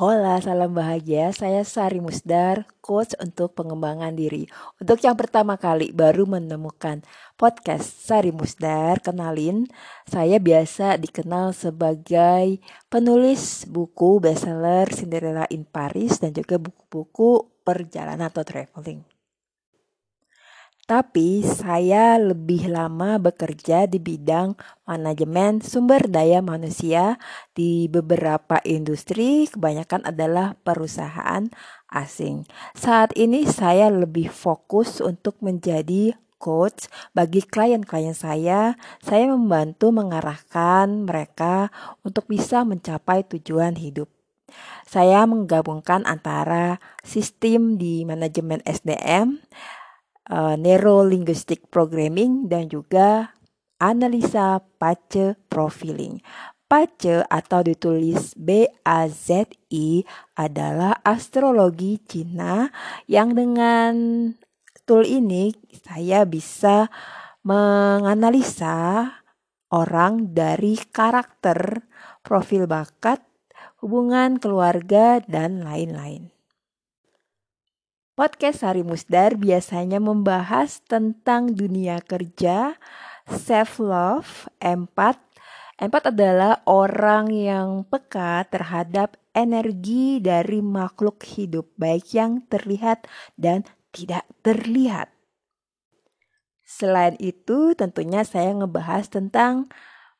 Hola, salam bahagia. Saya Sari Musdar, coach untuk pengembangan diri. Untuk yang pertama kali baru menemukan podcast Sari Musdar, kenalin, saya biasa dikenal sebagai penulis buku bestseller Cinderella in Paris dan juga buku-buku perjalanan atau traveling. Tapi saya lebih lama bekerja di bidang manajemen sumber daya manusia di beberapa industri, kebanyakan adalah perusahaan asing. Saat ini saya lebih fokus untuk menjadi coach bagi klien-klien saya. Saya membantu mengarahkan mereka untuk bisa mencapai tujuan hidup. Saya menggabungkan antara sistem di manajemen SDM uh, Neuro-Linguistic Programming dan juga analisa pace profiling. Pace atau ditulis B-A-Z-I adalah astrologi Cina yang dengan tool ini saya bisa menganalisa orang dari karakter, profil bakat, hubungan keluarga, dan lain-lain. Podcast Sari Musdar biasanya membahas tentang dunia kerja, self love, empat. Empat adalah orang yang peka terhadap energi dari makhluk hidup, baik yang terlihat dan tidak terlihat. Selain itu, tentunya saya ngebahas tentang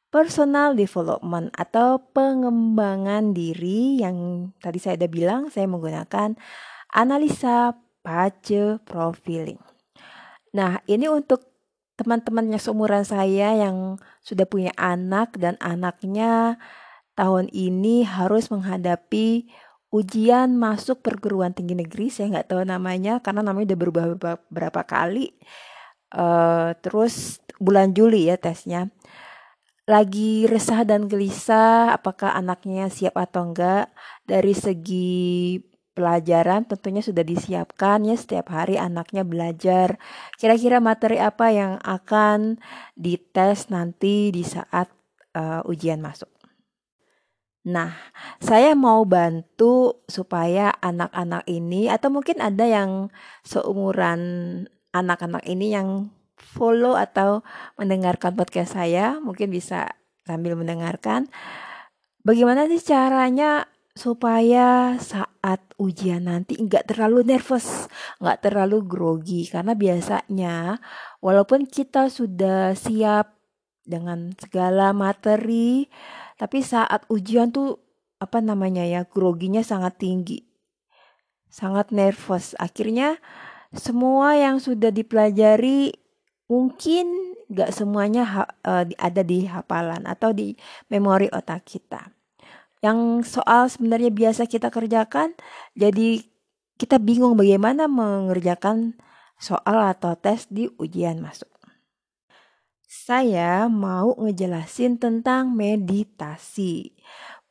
personal development atau pengembangan diri yang tadi saya udah bilang saya menggunakan analisa pace profiling. Nah, ini untuk teman-temannya seumuran saya yang sudah punya anak dan anaknya tahun ini harus menghadapi ujian masuk perguruan tinggi negeri. Saya nggak tahu namanya karena namanya udah berubah beberapa kali. Uh, terus bulan Juli ya tesnya. Lagi resah dan gelisah apakah anaknya siap atau enggak dari segi pelajaran tentunya sudah disiapkan ya setiap hari anaknya belajar. Kira-kira materi apa yang akan dites nanti di saat uh, ujian masuk. Nah, saya mau bantu supaya anak-anak ini atau mungkin ada yang seumuran anak-anak ini yang follow atau mendengarkan podcast saya, mungkin bisa sambil mendengarkan. Bagaimana sih caranya supaya saat ujian nanti nggak terlalu nervous, nggak terlalu grogi karena biasanya walaupun kita sudah siap dengan segala materi, tapi saat ujian tuh apa namanya ya groginya sangat tinggi, sangat nervous. Akhirnya semua yang sudah dipelajari mungkin nggak semuanya uh, ada di hafalan atau di memori otak kita yang soal sebenarnya biasa kita kerjakan jadi kita bingung bagaimana mengerjakan soal atau tes di ujian masuk. Saya mau ngejelasin tentang meditasi.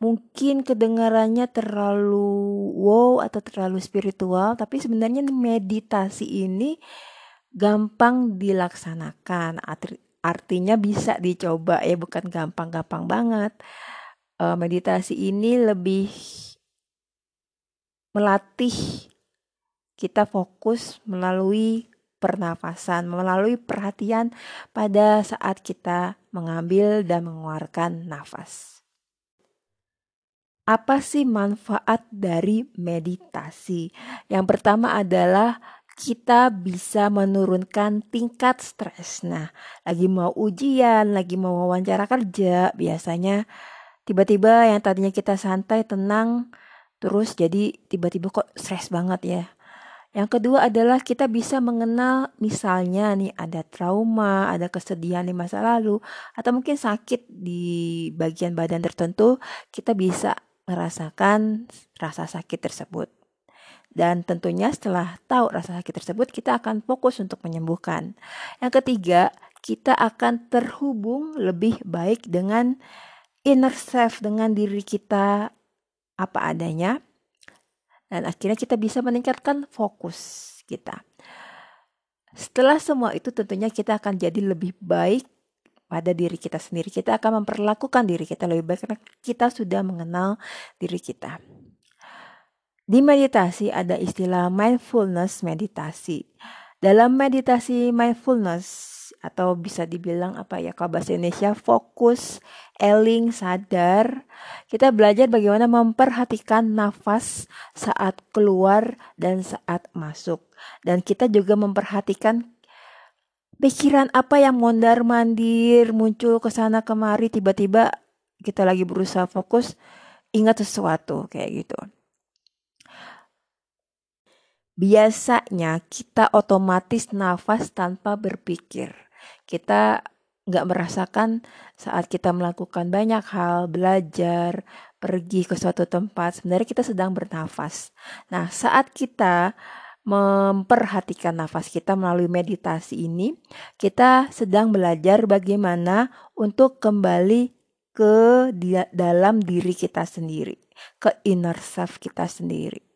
Mungkin kedengarannya terlalu wow atau terlalu spiritual, tapi sebenarnya meditasi ini gampang dilaksanakan. Artinya bisa dicoba ya, bukan gampang-gampang banget uh, meditasi ini lebih melatih kita fokus melalui pernafasan, melalui perhatian pada saat kita mengambil dan mengeluarkan nafas. Apa sih manfaat dari meditasi? Yang pertama adalah kita bisa menurunkan tingkat stres. Nah, lagi mau ujian, lagi mau wawancara kerja, biasanya tiba-tiba yang tadinya kita santai tenang terus jadi tiba-tiba kok stres banget ya yang kedua adalah kita bisa mengenal misalnya nih ada trauma, ada kesedihan di masa lalu atau mungkin sakit di bagian badan tertentu, kita bisa merasakan rasa sakit tersebut. Dan tentunya setelah tahu rasa sakit tersebut, kita akan fokus untuk menyembuhkan. Yang ketiga, kita akan terhubung lebih baik dengan inner self dengan diri kita apa adanya dan akhirnya kita bisa meningkatkan fokus kita. Setelah semua itu tentunya kita akan jadi lebih baik pada diri kita sendiri. Kita akan memperlakukan diri kita lebih baik karena kita sudah mengenal diri kita. Di meditasi ada istilah mindfulness meditasi. Dalam meditasi mindfulness atau bisa dibilang apa ya kalau bahasa Indonesia fokus, eling, sadar. Kita belajar bagaimana memperhatikan nafas saat keluar dan saat masuk. Dan kita juga memperhatikan pikiran apa yang mondar mandir muncul ke sana kemari tiba-tiba kita lagi berusaha fokus ingat sesuatu kayak gitu. Biasanya kita otomatis nafas tanpa berpikir. Kita nggak merasakan saat kita melakukan banyak hal, belajar, pergi ke suatu tempat, sebenarnya kita sedang bernafas. Nah, saat kita memperhatikan nafas kita melalui meditasi ini, kita sedang belajar bagaimana untuk kembali ke dalam diri kita sendiri, ke inner self kita sendiri.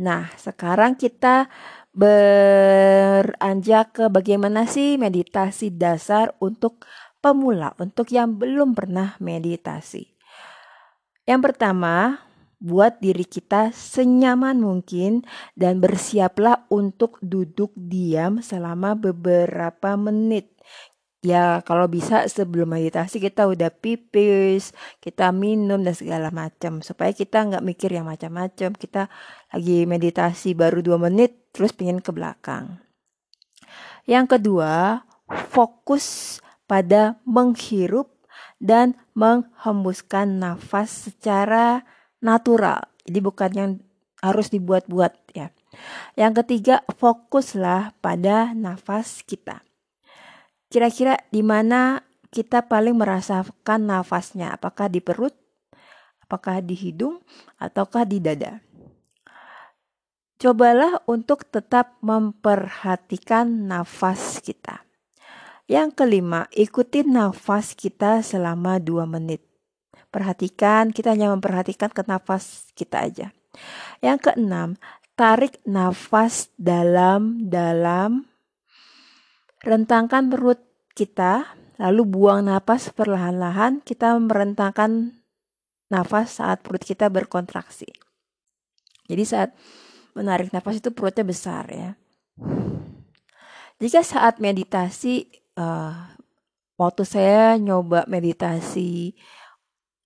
Nah, sekarang kita beranjak ke bagaimana sih meditasi dasar untuk pemula, untuk yang belum pernah meditasi. Yang pertama, buat diri kita senyaman mungkin dan bersiaplah untuk duduk diam selama beberapa menit. Ya kalau bisa sebelum meditasi kita udah pipis, kita minum dan segala macam supaya kita nggak mikir yang macam-macam. Kita lagi meditasi baru dua menit terus pingin ke belakang. Yang kedua, fokus pada menghirup dan menghembuskan nafas secara natural. Jadi bukan yang harus dibuat-buat ya. Yang ketiga, fokuslah pada nafas kita. Kira-kira di mana kita paling merasakan nafasnya? Apakah di perut? Apakah di hidung? Ataukah di dada? Cobalah untuk tetap memperhatikan nafas kita. Yang kelima, ikuti nafas kita selama 2 menit. Perhatikan, kita hanya memperhatikan ke nafas kita aja. Yang keenam, tarik nafas dalam-dalam Rentangkan perut kita, lalu buang napas perlahan-lahan. Kita merentangkan nafas saat perut kita berkontraksi. Jadi saat menarik nafas itu perutnya besar ya. Jika saat meditasi, uh, waktu saya nyoba meditasi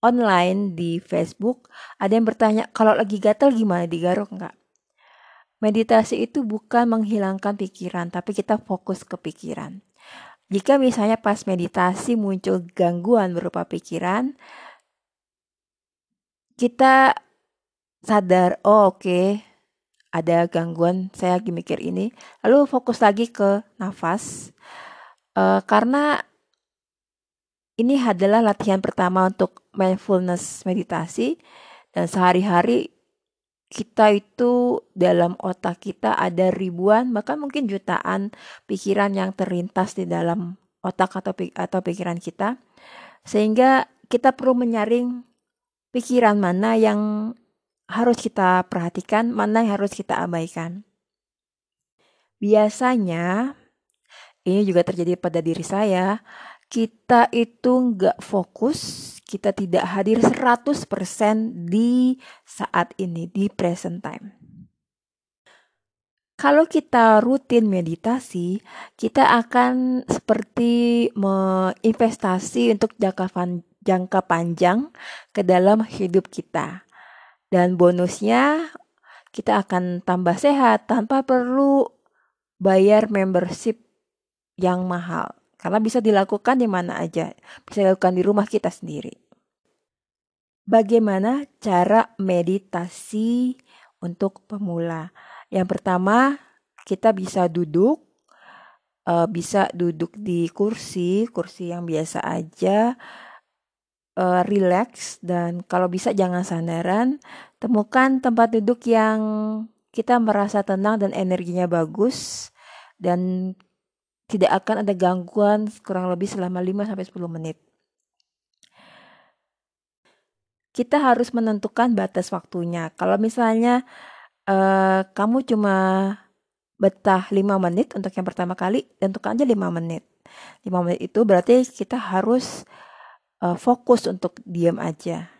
online di Facebook, ada yang bertanya, kalau lagi gatal gimana, digaruk nggak? Meditasi itu bukan menghilangkan pikiran, tapi kita fokus ke pikiran. Jika misalnya pas meditasi muncul gangguan berupa pikiran, kita sadar, oh oke, okay, ada gangguan, saya lagi mikir ini. Lalu fokus lagi ke nafas. Uh, karena ini adalah latihan pertama untuk mindfulness meditasi dan sehari-hari kita itu dalam otak kita ada ribuan bahkan mungkin jutaan pikiran yang terlintas di dalam otak atau atau pikiran kita sehingga kita perlu menyaring pikiran mana yang harus kita perhatikan, mana yang harus kita abaikan. Biasanya ini juga terjadi pada diri saya, kita itu nggak fokus kita tidak hadir 100% di saat ini, di present time. Kalau kita rutin meditasi, kita akan seperti menginvestasi untuk jangka, jangka panjang ke dalam hidup kita. Dan bonusnya kita akan tambah sehat tanpa perlu bayar membership yang mahal. Karena bisa dilakukan di mana aja, bisa dilakukan di rumah kita sendiri. Bagaimana cara meditasi untuk pemula? Yang pertama, kita bisa duduk, uh, bisa duduk di kursi, kursi yang biasa aja, uh, relax dan kalau bisa jangan sandaran. Temukan tempat duduk yang kita merasa tenang dan energinya bagus dan tidak akan ada gangguan kurang lebih selama 5 sampai 10 menit kita harus menentukan batas waktunya. Kalau misalnya uh, kamu cuma betah 5 menit untuk yang pertama kali, tentukan aja 5 menit. 5 menit itu berarti kita harus uh, fokus untuk diam aja.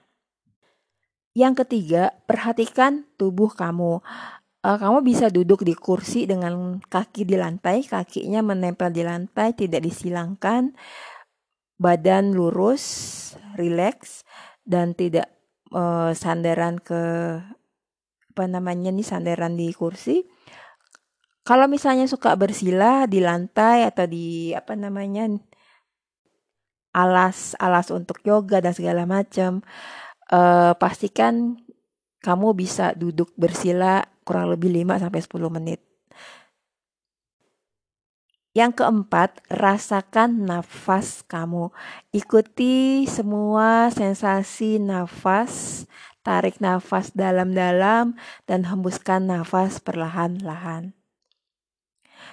Yang ketiga, perhatikan tubuh kamu. Uh, kamu bisa duduk di kursi dengan kaki di lantai, kakinya menempel di lantai, tidak disilangkan, badan lurus, rileks, dan tidak uh, sandaran ke apa namanya nih sandaran di kursi. Kalau misalnya suka bersila di lantai atau di apa namanya alas alas untuk yoga dan segala macam, uh, pastikan kamu bisa duduk bersila kurang lebih 5 sampai 10 menit. Yang keempat, rasakan nafas kamu. Ikuti semua sensasi nafas, tarik nafas dalam-dalam dan hembuskan nafas perlahan-lahan.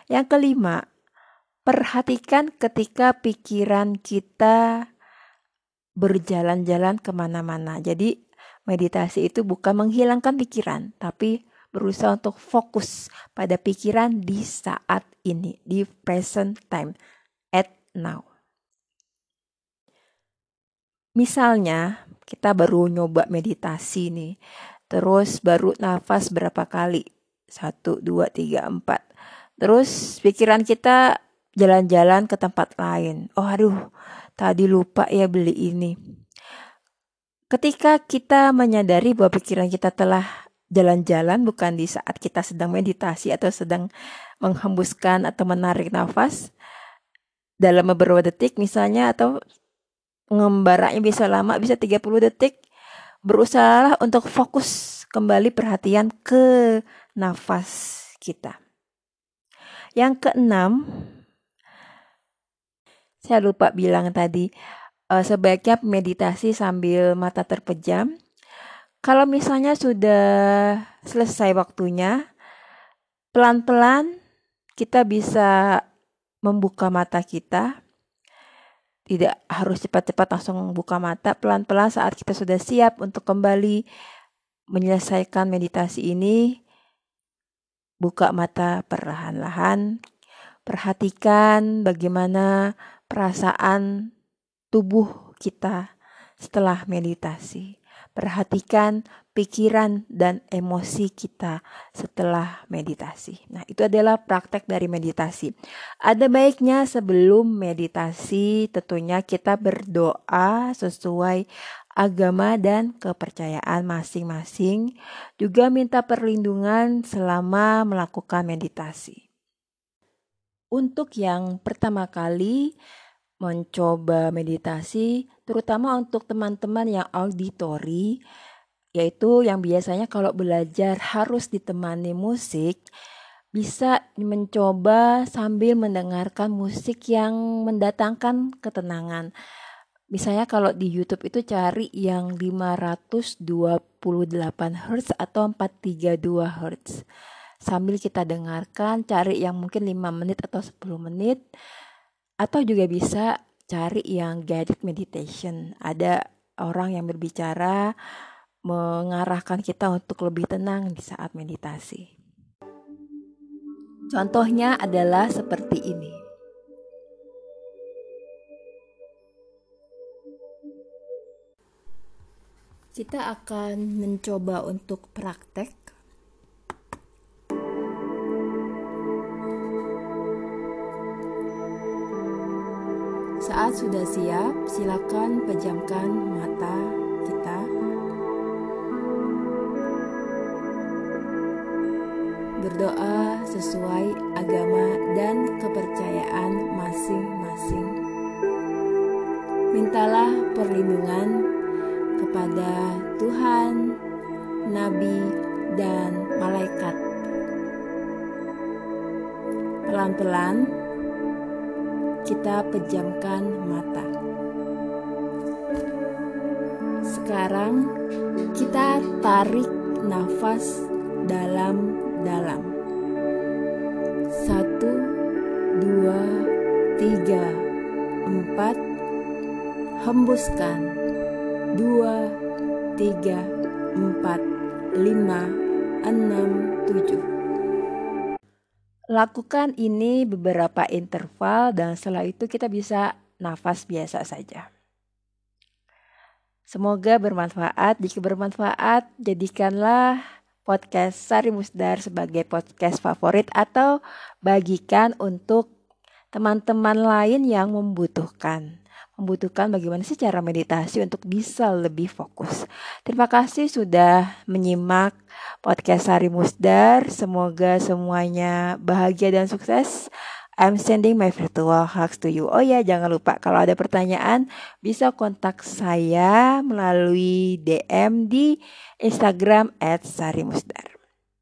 Yang kelima, perhatikan ketika pikiran kita berjalan-jalan ke mana-mana. Jadi meditasi itu bukan menghilangkan pikiran, tapi berusaha untuk fokus pada pikiran di saat ini, di present time, at now. Misalnya, kita baru nyoba meditasi nih, terus baru nafas berapa kali? Satu, dua, tiga, empat. Terus pikiran kita jalan-jalan ke tempat lain. Oh aduh, tadi lupa ya beli ini. Ketika kita menyadari bahwa pikiran kita telah jalan-jalan bukan di saat kita sedang meditasi atau sedang menghembuskan atau menarik nafas dalam beberapa detik misalnya atau ngembaraknya bisa lama bisa 30 detik berusaha untuk fokus kembali perhatian ke nafas kita. Yang keenam, saya lupa bilang tadi, uh, sebaiknya meditasi sambil mata terpejam kalau misalnya sudah selesai waktunya, pelan-pelan kita bisa membuka mata kita. Tidak harus cepat-cepat langsung membuka mata, pelan-pelan saat kita sudah siap untuk kembali menyelesaikan meditasi ini. Buka mata perlahan-lahan, perhatikan bagaimana perasaan tubuh kita setelah meditasi. Perhatikan pikiran dan emosi kita setelah meditasi. Nah, itu adalah praktek dari meditasi. Ada baiknya sebelum meditasi tentunya kita berdoa sesuai agama dan kepercayaan masing-masing, juga minta perlindungan selama melakukan meditasi. Untuk yang pertama kali, mencoba meditasi, terutama untuk teman-teman yang auditori, yaitu yang biasanya kalau belajar harus ditemani musik, bisa mencoba sambil mendengarkan musik yang mendatangkan ketenangan. Misalnya kalau di YouTube itu cari yang 528 Hz atau 432 Hz. Sambil kita dengarkan, cari yang mungkin 5 menit atau 10 menit atau juga bisa cari yang guided meditation. Ada orang yang berbicara mengarahkan kita untuk lebih tenang di saat meditasi. Contohnya adalah seperti ini. Kita akan mencoba untuk praktek Saat sudah siap, silakan pejamkan mata kita. Berdoa sesuai agama dan kepercayaan masing-masing. Mintalah perlindungan kepada Tuhan, Nabi, dan malaikat. Pelan-pelan kita pejamkan mata. Sekarang kita tarik nafas dalam-dalam. Satu, dua, tiga, empat. Hembuskan. Dua, tiga, empat, lima, enam, tujuh. Lakukan ini beberapa interval dan setelah itu kita bisa nafas biasa saja. Semoga bermanfaat. Jika bermanfaat, jadikanlah podcast Sari Musdar sebagai podcast favorit atau bagikan untuk teman-teman lain yang membutuhkan. Membutuhkan bagaimana sih cara meditasi untuk bisa lebih fokus. Terima kasih sudah menyimak podcast Sari Musdar. Semoga semuanya bahagia dan sukses. I'm sending my virtual hugs to you. Oh ya, jangan lupa kalau ada pertanyaan bisa kontak saya melalui DM di Instagram @sarimusdar.